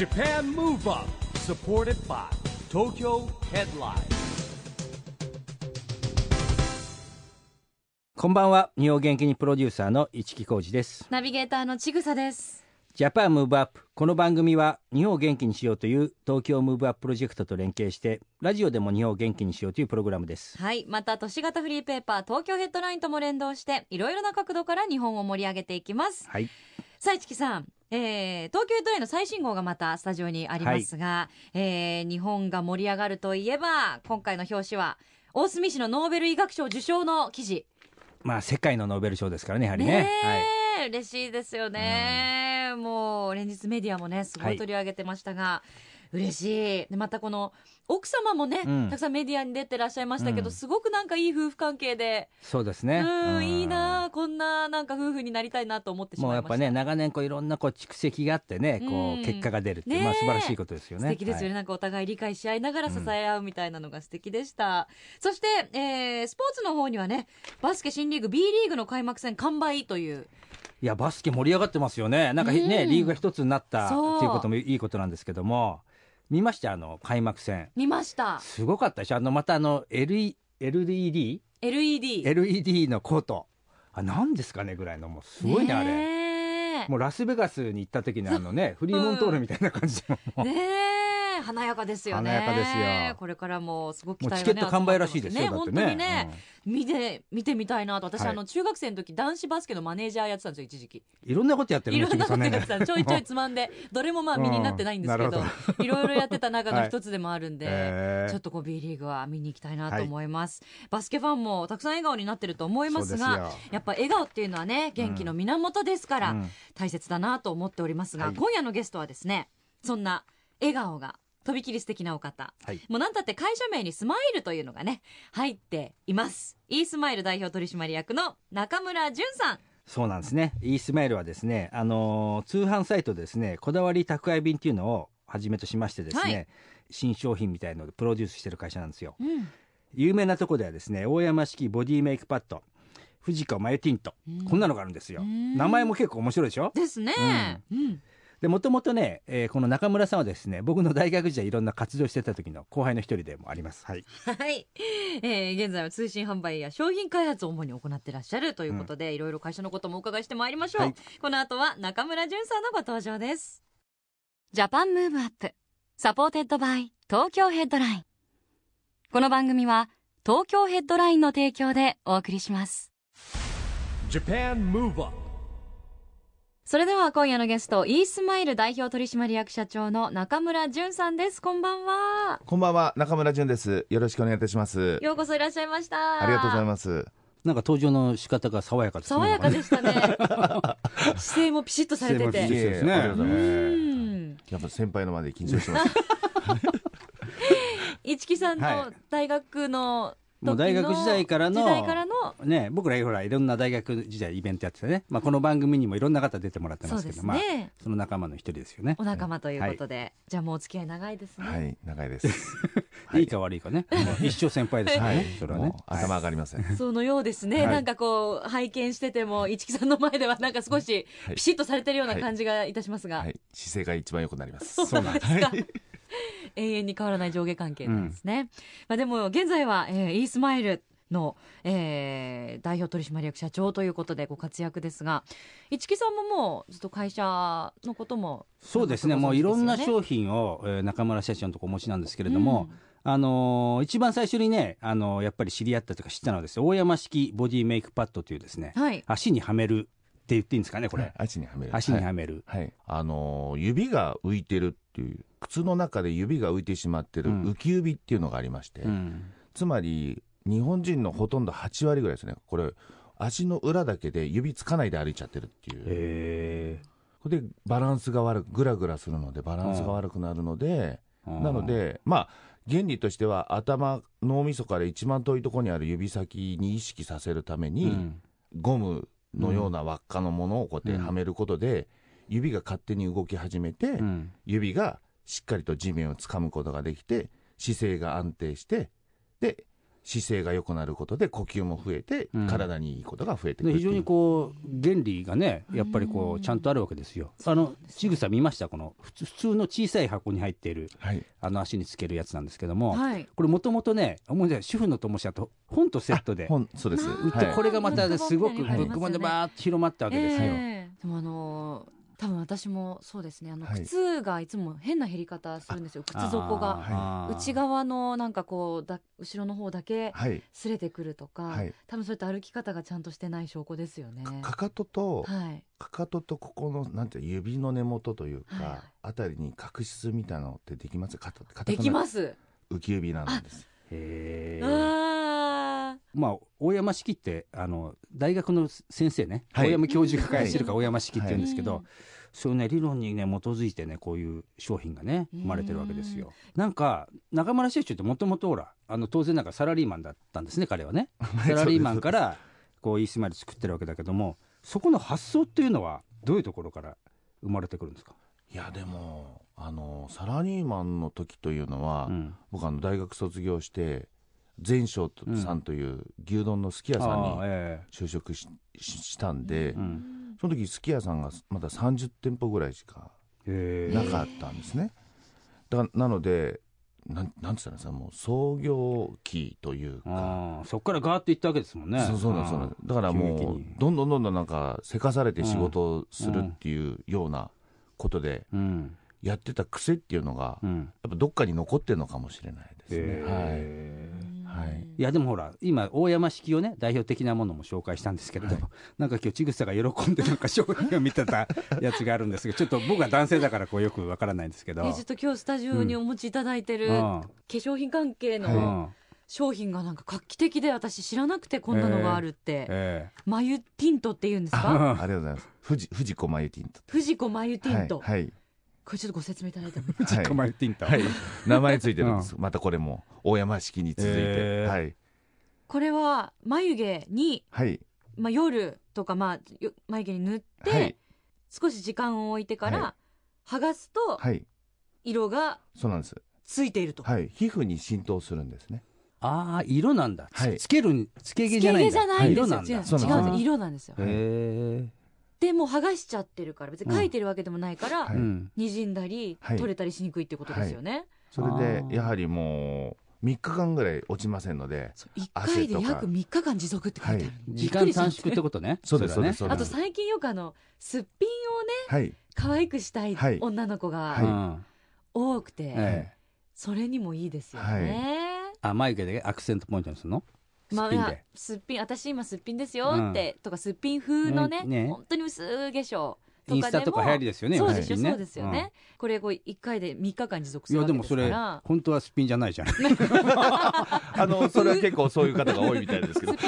Japan Move Up supported by Tokyo Headline こんばんは日本元気にプロデューサーの市木浩司ですナビゲーターのちぐさです。 Japan Move Up この番組は日本を元気にしようという東京ムーブアッププロジェクトと連携してラジオでも日本を元気にしようというプログラムですはい。また、都市型フリーペーパー、東京ヘッドラインとも連動して、いろいろな角度から日本を盛り上げていきます。はいさあ、市木さん。えー、東京ヘッドラインの最新号がまたスタジオにありますが、えー、日本が盛り上がるといえば、今回の表紙は、大隅氏のノーベル医学賞受賞の記事。まあ世界のノーベル賞ですからねやはりね。ねえ、嬉しいですよね、もう連日メディアもねすごい。取り上げてましたが、嬉しい。でまたこの奥様もね、うん。たくさんメディアに出てらっしゃいましたけど、うん。すごくなんかいい夫婦関係で、そうですね。うんいいなあこんななんか夫婦になりたいなと思ってしまいました。もうやっぱね長年こういろんなこう蓄積があってねこう結果が出るって、ねえまあ素晴らしいことですよね。素敵ですよね、はい。なんかお互い理解し合いながら支え合うみたいなのが素敵でした、そして、えースポーツの方にはねバスケ新リーグ B リーグの開幕戦完売という。いやバスケ盛り上がってますよね。なんかね、うん。リーグが一つになったっていうこともいいことなんですけども見ました？あの開幕戦。見ました。すごかったでしょ？あのまたあの LE LED LED LED のコートあ何ですかね？ぐらいの。もうすごいねあれ。もうラスベガスに行った時のあのねフリーモントールみたいな感じでもうねえ華やかですよね。華やかですよ。これからもすごく期もう待が、ね、チケット完売らしいですよ、ね。本当にねね、見て見てみたいなと。私、はい。あの中学生の時男子バスケのマネージャーやってたんですよ一時期。うんいろんなことやってるいろんなことやねってた。ちょいちょいつまんでどれもまあ身になってないんですけどうん。いろいろやってた中の一つでもあるんで、へー。ちょっとこう B リーグは見に行きたいなと思います、バスケファンもたくさん笑顔になってると思いますがすよ。やっぱ笑顔っていうのはね元気の源ですから、うん。大切だなと思っておりますが、はい。今夜のゲストはですねそんな笑顔がとびきり素敵なお方。はい。もうなんたって会社名にスマイルというのがね入っています。イースマイル代表取締役の中村淳さん。そうなんですね。イースマイルはですね、あのー通販サイトでですね、こだわり宅配便っていうのをはじめとしましてですね、はい。新商品みたいのでプロデュースしてる会社なんですよ。うん。有名なとこではですね、大山式ボディメイクパッド、藤子マヨティント、うん。こんなのがあるんですよ。うん。名前も結構面白いでしょ？ですね、うんで、もともとね、えーこの中村さんはですね、僕の大学時代いろんな活動してた時の後輩の一人でもあります。はい。はい、えー現在は通信販売や商品開発を主に行ってらっしゃるということで、いろいろ会社のこともお伺いしてまいりましょう、はい。この後は中村淳さんのご登場です。 Japan Move Up。supported by 東京ヘッドライン。この番組は東京ヘッドラインの提供でお送りします。Japan Move Up それでは今夜のゲストイースマイル代表取締役社長の中村淳さんですこんばんはこんばんは、中村淳です。よろしくお願いいたします。ようこそいらっしゃいましたありがとうございすます。なんか登場の仕方が爽やかですね。爽やかでししたね 姿勢もピシッとされてて姿勢もピシッとですねいえいえありがとうございます。うんやっぱ先輩の前で緊張してます。市木さんはの大学のもう大学時代からの時代からのね、僕らほらいろんな大学時代イベントやっててね、まあ、この番組にもいろんな方出てもらってますけどまあ、ね、その仲間の一人ですよね。お仲間ということで、じゃあもうお付き合い長いですね、はい、長いです。いいか悪いかね、もう一生先輩ですからね、それはね。頭上がりません。そのようですね、はい。なんかこう拝見してても市木さんの前ではなんか少しはい。ピシッとされてるような感じがいたしますが、はい、姿勢が一番良くなります。そうなんです。か永遠に変わらない上下関係なんですね、まあ、でも現在は、えー、イースマイルの、えー代表取締役社長ということでご活躍ですが市木さんももうずっと会社のこともそうですね。もういろんな品商品を、えー中村社長のとこお持ちなんですけれども、あのー一番最初にね、あのーやっぱり知り合ったというか知ったのはですね大山式ボディメイクパッドというですね、はい。足にはめるって言っていいんですかねこれ、足にはめる。足にはめめる、はい。はい。あのー指が浮いてるっていう、靴の中で指が浮いてしまってるうん。浮き指っていうのがありまして、うん。つまり、日本人のほとんど8割ぐらいですね。これ、足の裏だけで指つかないで歩いちゃってるっていう。へこれでバランスが悪く、ぐらぐらするので、バランスが悪くなるので、ー。なので、まあ、原理としては、頭、脳みそから一番遠いところにある指先に意識させるために、うん。ゴムのような輪っかのものをこうやってはめることで、指が勝手に動き始めて、うん。指がしっかりと地面を掴むことができて、姿勢が安定して、で、姿勢が良くなることで呼吸も増えて、うん。体にいいことが増えてくるで非常にこう原理がねやっぱりこうちゃんとあるわけですよ。あのちぐさ見ました？この普通の小さい箱に入っているはい。あの足につけるやつなんですけども、はい。これもともとね思い出主婦の友社と本とセットで本そうです、な売って、はい。これがまたねすごくブはいックマンでバーッと広まったわけですよ。ええ。でもあのー多分私もそうですね。あのはい。靴がいつも変な減り方するんですよ、靴底が。あー内側のなんかこうだ後ろの方だけはい。擦れてくるとか、はい。多分そういった歩き方がちゃんとしてない証拠ですよね。かかとと、はい、かかととここのなんていう指の根元というか、はい。はいあたりに角質みたいなのってできます？かできます。浮指なんです。へー。あまあ大山式ってあの大学の先生ね、はい大山教授が開発してるから大山式って言うんですけど、はいそういうね理論にね基づいてねこういう商品がねうん生まれてるわけですよ。なんか中村社長ってもともとほらあの当然なんかサラリーマンだったんですね彼はね。サラリーマンからこうイースマイル作ってるわけだけどもそこの発想っていうのはどういうところから生まれてくるんですか？いやでもあのサラリーマンの時というのは、うん僕あの大学卒業して前翔さんという牛丼のすき家さんにえ就職しししたんで、えうん。その時すき家さんがまだ30店舗ぐらいしかなかったんですね。だからなのでなんなんつったらいいんですかもう創業期というか。そこからガーッといったわけですもんね。そうそうそうなんだから急もうどんどんどんどんなんかせかされて仕事をするっていうようなことでうん。やってた癖っていうのがうん。やっぱどっかに残ってるのかもしれないですね。へはい。えはい。いやでもほら今大山式をね代表的なものも紹介したんですけれど、はい。なんか今日ちぐさが喜んでなんか商品を見てた やつがあるんですけどちょっと僕は男性だからこうよくわからないんですけど、えちょっと今日スタジオにお持ちいただいてる、うん。化粧品関係うのん商品がなんか画期的で私知らなくてこんなのがあるって、え眉ティントっていうんですか？えありがとうございます。富士富士コマユティント。藤子眉ティント、はい。はいこれちょっとご説明いただいてもジッコマルティント、はい、名前ついてるんです。またこれも大山式に続いて、へー。はい。これは眉毛に、はい。まあ、夜とか、まあ、よ眉毛に塗って、はい。少し時間を置いてから、は剥がすとはい。色がそうなんです。ついていると、はい。皮膚に浸透するんですね。ああ色なんだ、つはい。つけるつけ毛つけじゃないんだ。毛じゃないんですよ、色なんです。色なんですよ。へでも剥がしちゃってるから別に描いてるわけでもないから、はい。えうん。にじんだり、はい。取れたりしにくいってことですよね、それあー。でやはりもう3日間ぐらい落ちませんので、そう1回で約3日間持続って書いてある、時間短縮ってことね。そうですれはね。そうですあと最近よくあのすっぴんをねはい。可愛くしたいはい。女の子はい。がうん多くて、ええ。それにもいいですよね、あ眉毛でアクセントポイントにするの？まあすっぴん私今すっぴんですよって、とかすっぴん風のね,、うんね。本当に薄化粧インスタとか流行りですよねそうですよそうですよね、これこう1回で3日間持続すいるわけですかやでもそれら本当はすっぴんじゃないじゃん。あのそれは結構そういう方が多いみたいですけど。すっ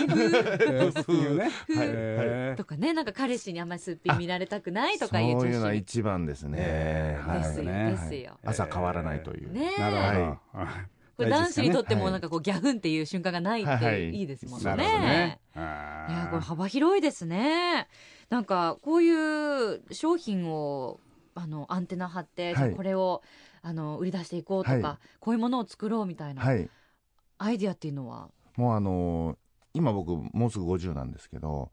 ぴんをねはいへとかねなんか彼氏にあんまりすっぴん見られたくないとそうかいういうのは一番ですね、えーはい。ですよ、ねですよ、朝変わらないという、ねえ。なるほど、これ男子にとってもはいなんかこうギャフンっていう瞬間がないっはいはい。ていいですもんね。なるほどね。いやあこれ幅広いですね。なんかこういう商品をあのアンテナ張って、はい。これをあの売り出していこうとか、はい。こういうものを作ろうみたいなはい。アイディアっていうのは、もうあのー今僕もうすぐ50なんですけど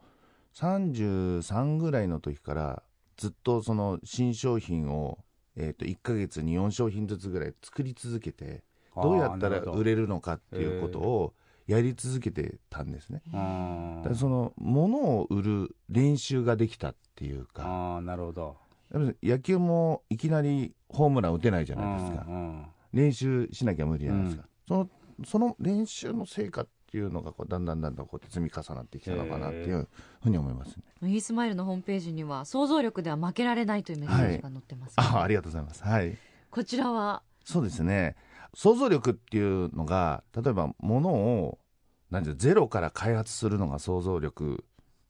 33ぐらいの時からずっとその新商品を、えー、と1ヶ月に4商品ずつぐらい作り続けてーどうやったら売れるのかっていうことをやり続けてたんですね。あだからその物を売る練習ができたっていうか。あーなるほど。野球もいきなりホームラン打てないじゃないですか。うんうん練習しなきゃ無理じゃないですか、そのその練習の成果っていうのがこうだんだんだんだんこう積み重なってきたのかなっていうふうに思いますね。イースマイルのホームページには想像力では負けられないというメッセージが載ってます。けど、あありがとうございます。はい。こちらは？そうですね。想像力っていうのが、例えば物を、なんてゼロから開発するのが想像力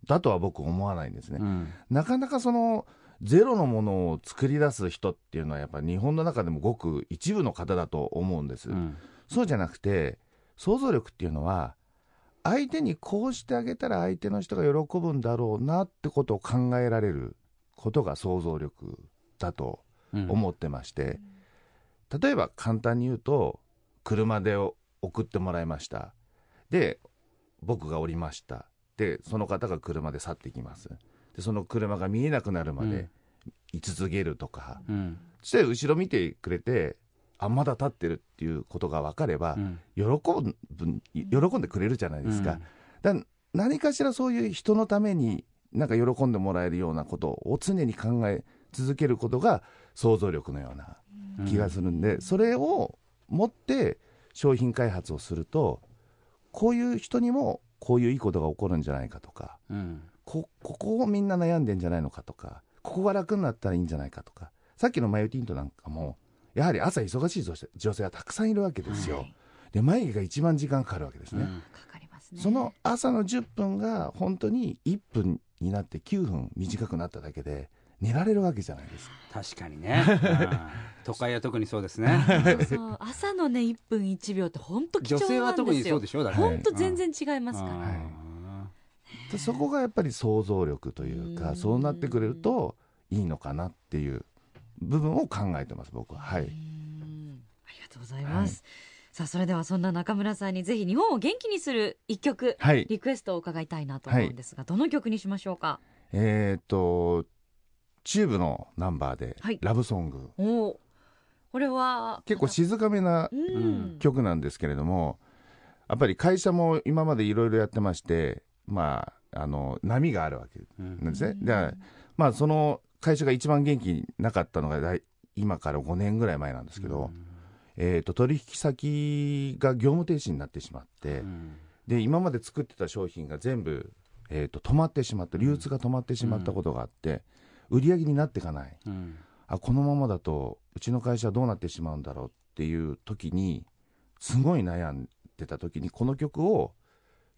だとは僕思わないんですね。うんなかなかその、ゼロのものを作り出す人っていうのはやっぱり日本の中でもごく一部の方だと思うんです。うんそうじゃなくて、想像力っていうのは、相手にこうしてあげたら相手の人が喜ぶんだろうなってことを考えられることが想像力だとうん思ってまして、例えば簡単に言うと車で送ってもらいました。で僕が降りました。でその方が車で去っていきます。でその車が見えなくなるまで居続けるとか、うん。そして後ろ見てくれてあまだ立ってるっていうことが分かれば、うん。喜ぶ喜んでくれるじゃないですか,、だから何かしらそういう人のためになんか喜んでもらえるようなことを常に考え続けることが想像力のようなうん気がするんで、それを持って商品開発をするとこういう人にもこういういいことが起こるんじゃないかとかうん。こここをみんな悩んでんじゃないのかとかここが楽になったらいいんじゃないかとかさっきのマヨティントなんかもやはり朝忙しい女性女性がたくさんいるわけですよ、はい。で眉毛が一番時間かかるわけですね、うん。かかりますね。その朝の10分が本当に1分になって9分短くなっただけで寝られるわけじゃないですか。確かにね、う ん都会は特にそうですね。そう朝のね1分1秒って本当貴女性重なは特にんですよ。そうでしょだから本当全然違いますから、はい。でそこがやっぱり想像力といううん。かそうなってくれるといいのかなっていう部分を考えてます僕は。はういん。ありがとうございます、さあそれではそんな中村さんにぜひ日本を元気にする一曲はい。リクエストを伺いたいなと思うんですが、どの曲にしましょうか？えっ、とチューブのナンバーではい。ラブソング、これは結構静かめなうん、曲なんですけれどもやっぱり会社も今までいろいろやってましてまああの波があるわけうんなんですね。だからまあその会社が一番元気になかったのが今から5年ぐらい前なんですけど、えー、と取引先が業務停止になってしまって、うん。で今まで作ってた商品が全部、えー、と止まってしまった流通が止まってしまったことがあって、売り上げになっていかない。うん。あこのままだとうちの会社はどうなってしまうんだろうっていう時にすごい悩んでた時にこの曲を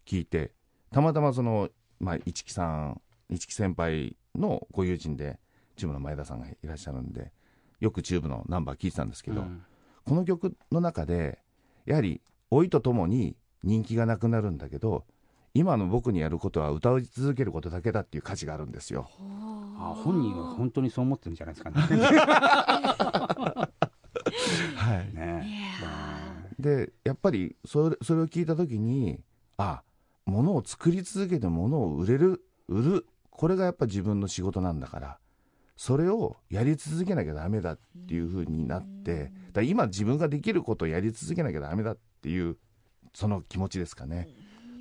聴いてたまたまその、まあ、市木さん市木先輩のご友人でチューブの前田さんがいらっしゃるんでよくチューブのナンバー聴いてたんですけど、うん。この曲の中でやはり老いとともに人気がなくなるんだけど今の僕にやることは歌い続けることだけだっていう歌詞があるんですよ。あ本人は本当にそう思ってるんじゃないですかね。はい、ね。でやっぱりそれそれを聞いた時にあ物を作り続けて物を売れる売るこれがやっぱ自分の仕事なんだからそれをやり続けなきゃダメだっていう風になってだ今自分ができることをやり続けなきゃダメだっていうその気持ちですかね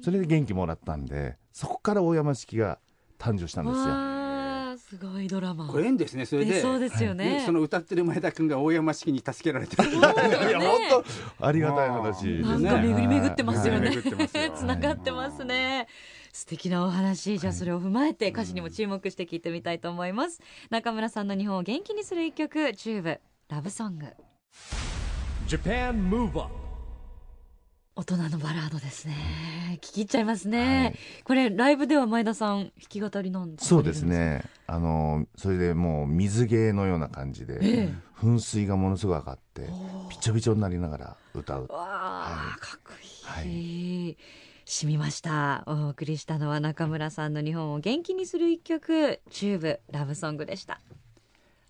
それで元気もらったんでそこから大山式が誕生したんですよ。すごいドラマ。これ縁ですねそれで。えそうですよね、ねその歌ってる前田君が大山式に助けられていや本当ありがたい話。なんか巡り巡ってますよね。はい。巡ってますよ。つながってますね。素敵なお話、じゃあそれを踏まえて歌詞にも注目して聞いてみたいと思います。中村さんの日本を元気にする一曲、チューブ、ラブソング。Japan Move Up 大人のバラードですね。聞き入っちゃいますね。これライブでは前田さん弾き語りなんですか？そうです。ね。あのそれでもう水芸のような感じで、え噴水がものすごい上がってびちょびちょになりながら歌う。わあ、かっこいい。は染みました。お送りしたのは中村さんの日本を元気にする一曲、チューブ、ラブソングでした。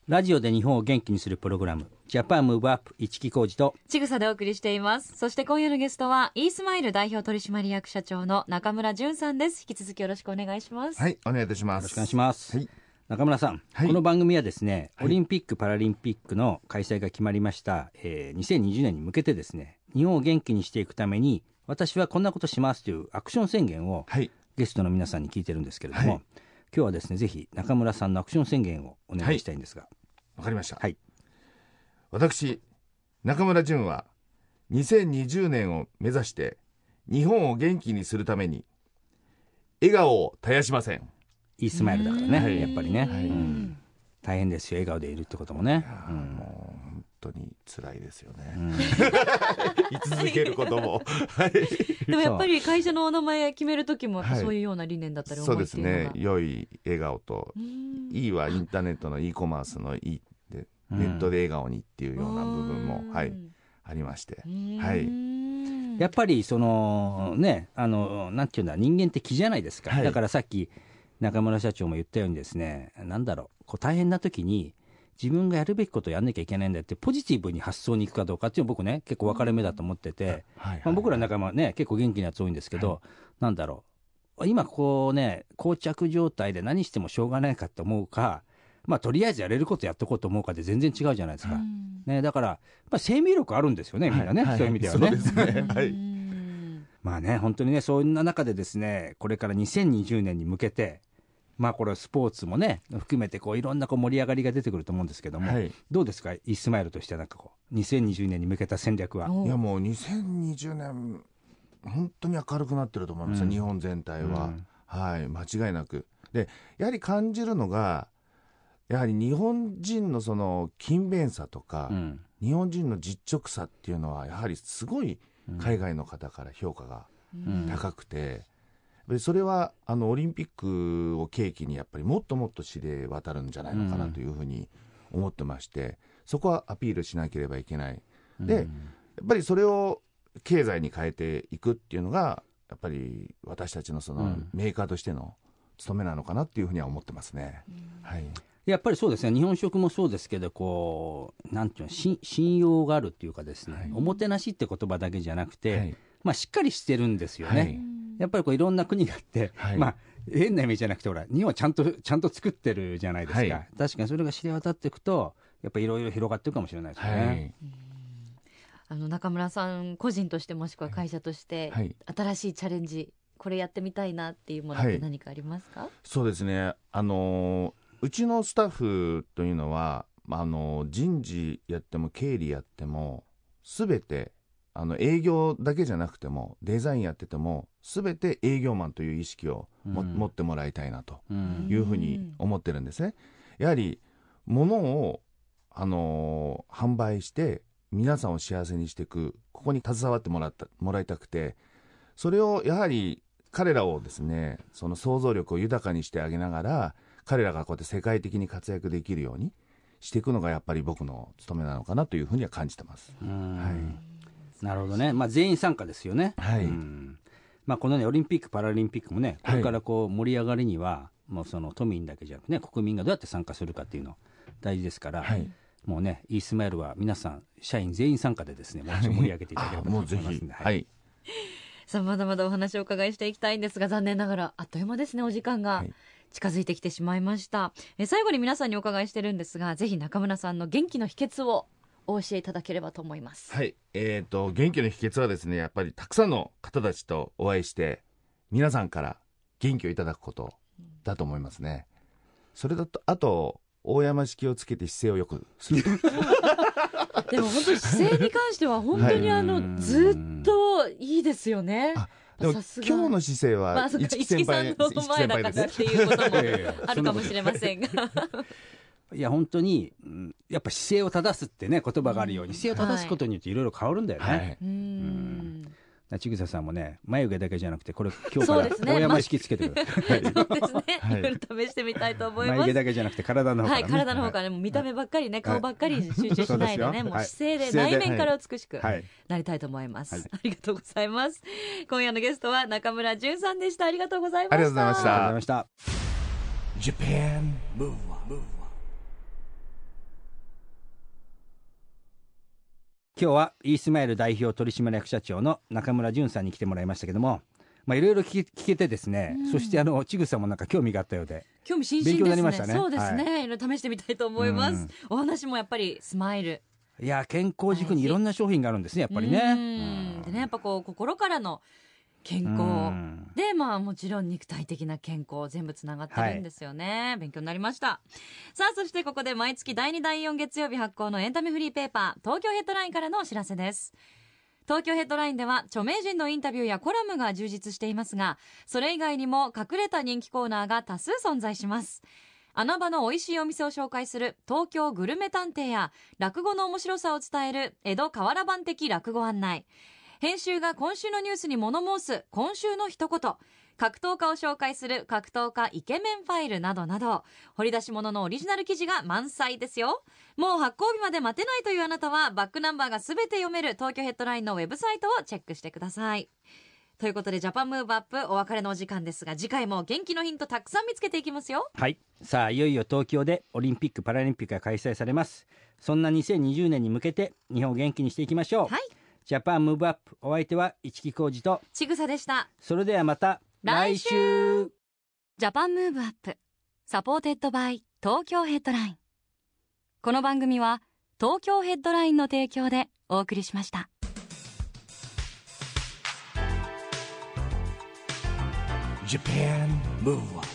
ラジオで日本を元気にするプログラムジャパンムーブアップ一木工事とちぐさでお送りしています。そして今夜のゲストは、イースマイル代表取締役社長の中村淳さんです。引き続きよろしくお願いします。はい、お願いいたします。よろしくお願いします、はい中村さん、はいこの番組はですね、はいオリンピック・パラリンピックの開催が決まりました、えー2020年に向けてですね日本を元気にしていくために私はこんなことしますというアクション宣言をはい、ゲストの皆さんに聞いてるんですけれども、はい今日はですねぜひ中村さんのアクション宣言をお願いしたいんですが、わかりました。はい私、中村淳は2020年を目指して日本を元気にするために笑顔を絶やしません。いいスマイルだからね、はいやっぱりね、はいうん大変ですよ笑顔でいるってこともね、うんもう本当に辛いですよね。うん 居続けることも。はい。でもやっぱり会社のお名前決める時も、はいそういうような理念だったりそう思いっですねていうのが。。良い笑顔とう、ん E はインターネットの e コマースの E で、うんネットで笑顔にっていうような部分も、はい、うんありまして。うん。はい。やっぱりそのねあのなんていうんだ人間って気じゃないですか、はい。だからさっき中村社長も言ったようにですねなんだろうこう大変な時に自分がやるべきことをやんなきゃいけないんだってポジティブに発想に行くかどうかっていうのは僕ね結構分かれ目だと思ってて、はい。まあ、僕らの仲間ね結構元気なやつ多いんですけど、なんだろう今こうね膠着状態で何してもしょうがないかと思うかまあとりあえずやれることやっとこうと思うかで全然違うじゃないですか、うん。ね、だから、まあ、生命力あるんですよねみんなね、はい。そういう意味ではね。まあね、本当にね、そんな中でですね、これから2020年に向けて、まあこれスポーツもね、含めてこういろんなこう盛り上がりが出てくると思うんですけども、はい。どうですか、イスマイルとしてはなんかこう、2020年に向けた戦略は。おいやもう2020年本当に明るくなってると思いますよ、うん。日本全体は、うん。はい間違いなく。でやはり感じるのがやはり日本人のその勤勉さとか、うん。日本人の実直さっていうのはやはりすごいうん海外の方から評価がうん。高くて、でそれはあのオリンピックを契機にやっぱりもっともっと知れ渡るんじゃないのかなというふうに思ってましてそこはアピールしなければいけない。でやっぱりそれを経済に変えていくっていうのがやっぱり私たちのそのうん。メーカーとしての務めなのかなっていうふうには思ってますね。はい、やっぱりそうですね、日本食もそうですけど、こう、なんていうの、し信用があるっていうかですね、はい。おもてなしって言葉だけじゃなくて、はい。まあしっかりしてるんですよね。はい。やっぱりこういろんな国があって、はい。まあ変な意味じゃなくてほら日本はちゃんとちゃんと作ってるじゃないですか、はい確かにそれが知れ渡っていくとやっぱりいろいろ広がっていくかもしれないですね。い。あの中村さん個人としてもしくは会社として、はい。新しいチャレンジこれやってみたいなっていうものって何かありますか、そうですね、あのーうちのスタッフというのは、まああのー人事やっても経理やってもすべてあの営業だけじゃなくてもデザインやっててもすべて営業マンという意識をも、うん持ってもらいたいなとうんいうふうに思ってるんですね。やはり物を、あのー販売して皆さんを幸せにしていくここに携わってもらったもらいたくてそれをやはり彼らをですねその想像力を豊かにしてあげながら彼らがこうやって世界的に活躍できるようにしていくのがやっぱり僕の務めなのかなというふうには感じてます。うん。はい。なるほどね、まあ、全員参加ですよね。はい。うん。まあ、このねオリンピック・パラリンピックもねこれからこう盛り上がりには、もうその都民だけじゃなくてね国民がどうやって参加するかっていうの大事ですから、はい。もうねイースマイルは皆さん社員全員参加でですねもうちょっと盛り上げていただければとも思いうぜひ。ますんで、はい。さあまだまだお話をお伺いしていきたいんですが残念ながらあっという間ですねお時間が。はい近づいてきてしまいました、え最後に皆さんにお伺いしてるんですがぜひ中村さんの元気の秘訣をお教えいただければと思います、はい、えっ、と元気の秘訣はですねやっぱりたくさんの方たちとお会いして皆さんから元気をいただくことだと思いますね。それだとあと大山式をつけて姿勢をよくする。とでも本当に姿勢に関しては本当にあの、はい。ずっといいですよね。あでもさすが。今日の姿勢まあ、は一木一木さんの前だからっていうこともあるかもしれませんが。いや本当に、うんやっぱ姿勢を正すってね言葉があるように、うん。姿勢を正すことによっていろいろ変わるんだよね。はい、うーんちぐささんもね眉毛だけじゃなくてこれ今日から大山式つけてください、そうですね、はい。いろいろ試してみたいと思います。眉毛だけじゃなくて体の方から、はい、ね、体の方からね、もう見た目ばっかりね、顔ばっかり集中しないでね、もう姿勢で内面から美しくはい。なりたいと思います。はい。ありがとうございます。今夜のゲストは中村淳さんでした。ありがとうございました。ありがとうございましありがとうございたました。Japan Move Up, 今日はイースマイル代表取締役社長の中村淳さんに来てもらいましたけども、まあいろいろ聞けてですね、そしてあのちぐさもなんか興味があったようで、興味津々勉強になりまですね。したねそうですね。いろいろ試してみたいと思います。うんお話もやっぱりスマイル。いや健康軸にいろんな商品があるんですねやっぱりね。うんでね、やっぱこう心からの健康。うん。でまあもちろん肉体的な健康全部つながってるんですよね、勉強になりました。さあそしてここで毎月第2第4月曜日発行のエンタメフリーペーパー東京ヘッドラインからのお知らせです。東京ヘッドラインでは著名人のインタビューやコラムが充実していますがそれ以外にも隠れた人気コーナーが多数存在します。穴場の美味しいお店を紹介する東京グルメ探偵や落語の面白さを伝える江戸河原版的落語案内編集が今週のニュースに物申す今週の一言。格闘家を紹介する格闘家イケメンファイルなどなど。掘り出し物のオリジナル記事が満載ですよ。もう発行日まで待てないというあなたはバックナンバーが全て読める東京ヘッドラインのウェブサイトをチェックしてください。ということで Japan Move Up お別れのお時間ですが次回も元気のヒントたくさん見つけていきますよ。はい。さあいよいよ東京でオリンピック・パラリンピックが開催されます。そんな2020年に向けて日本を元気にしていきましょう、はい Japan Move Up お相手は市木浩二と。ちぐさでした。それではまた来週。 Japan Move Up supported by 東京ヘッドライン。この番組は東京ヘッドラインの提供でお送りしました。Japan Move Up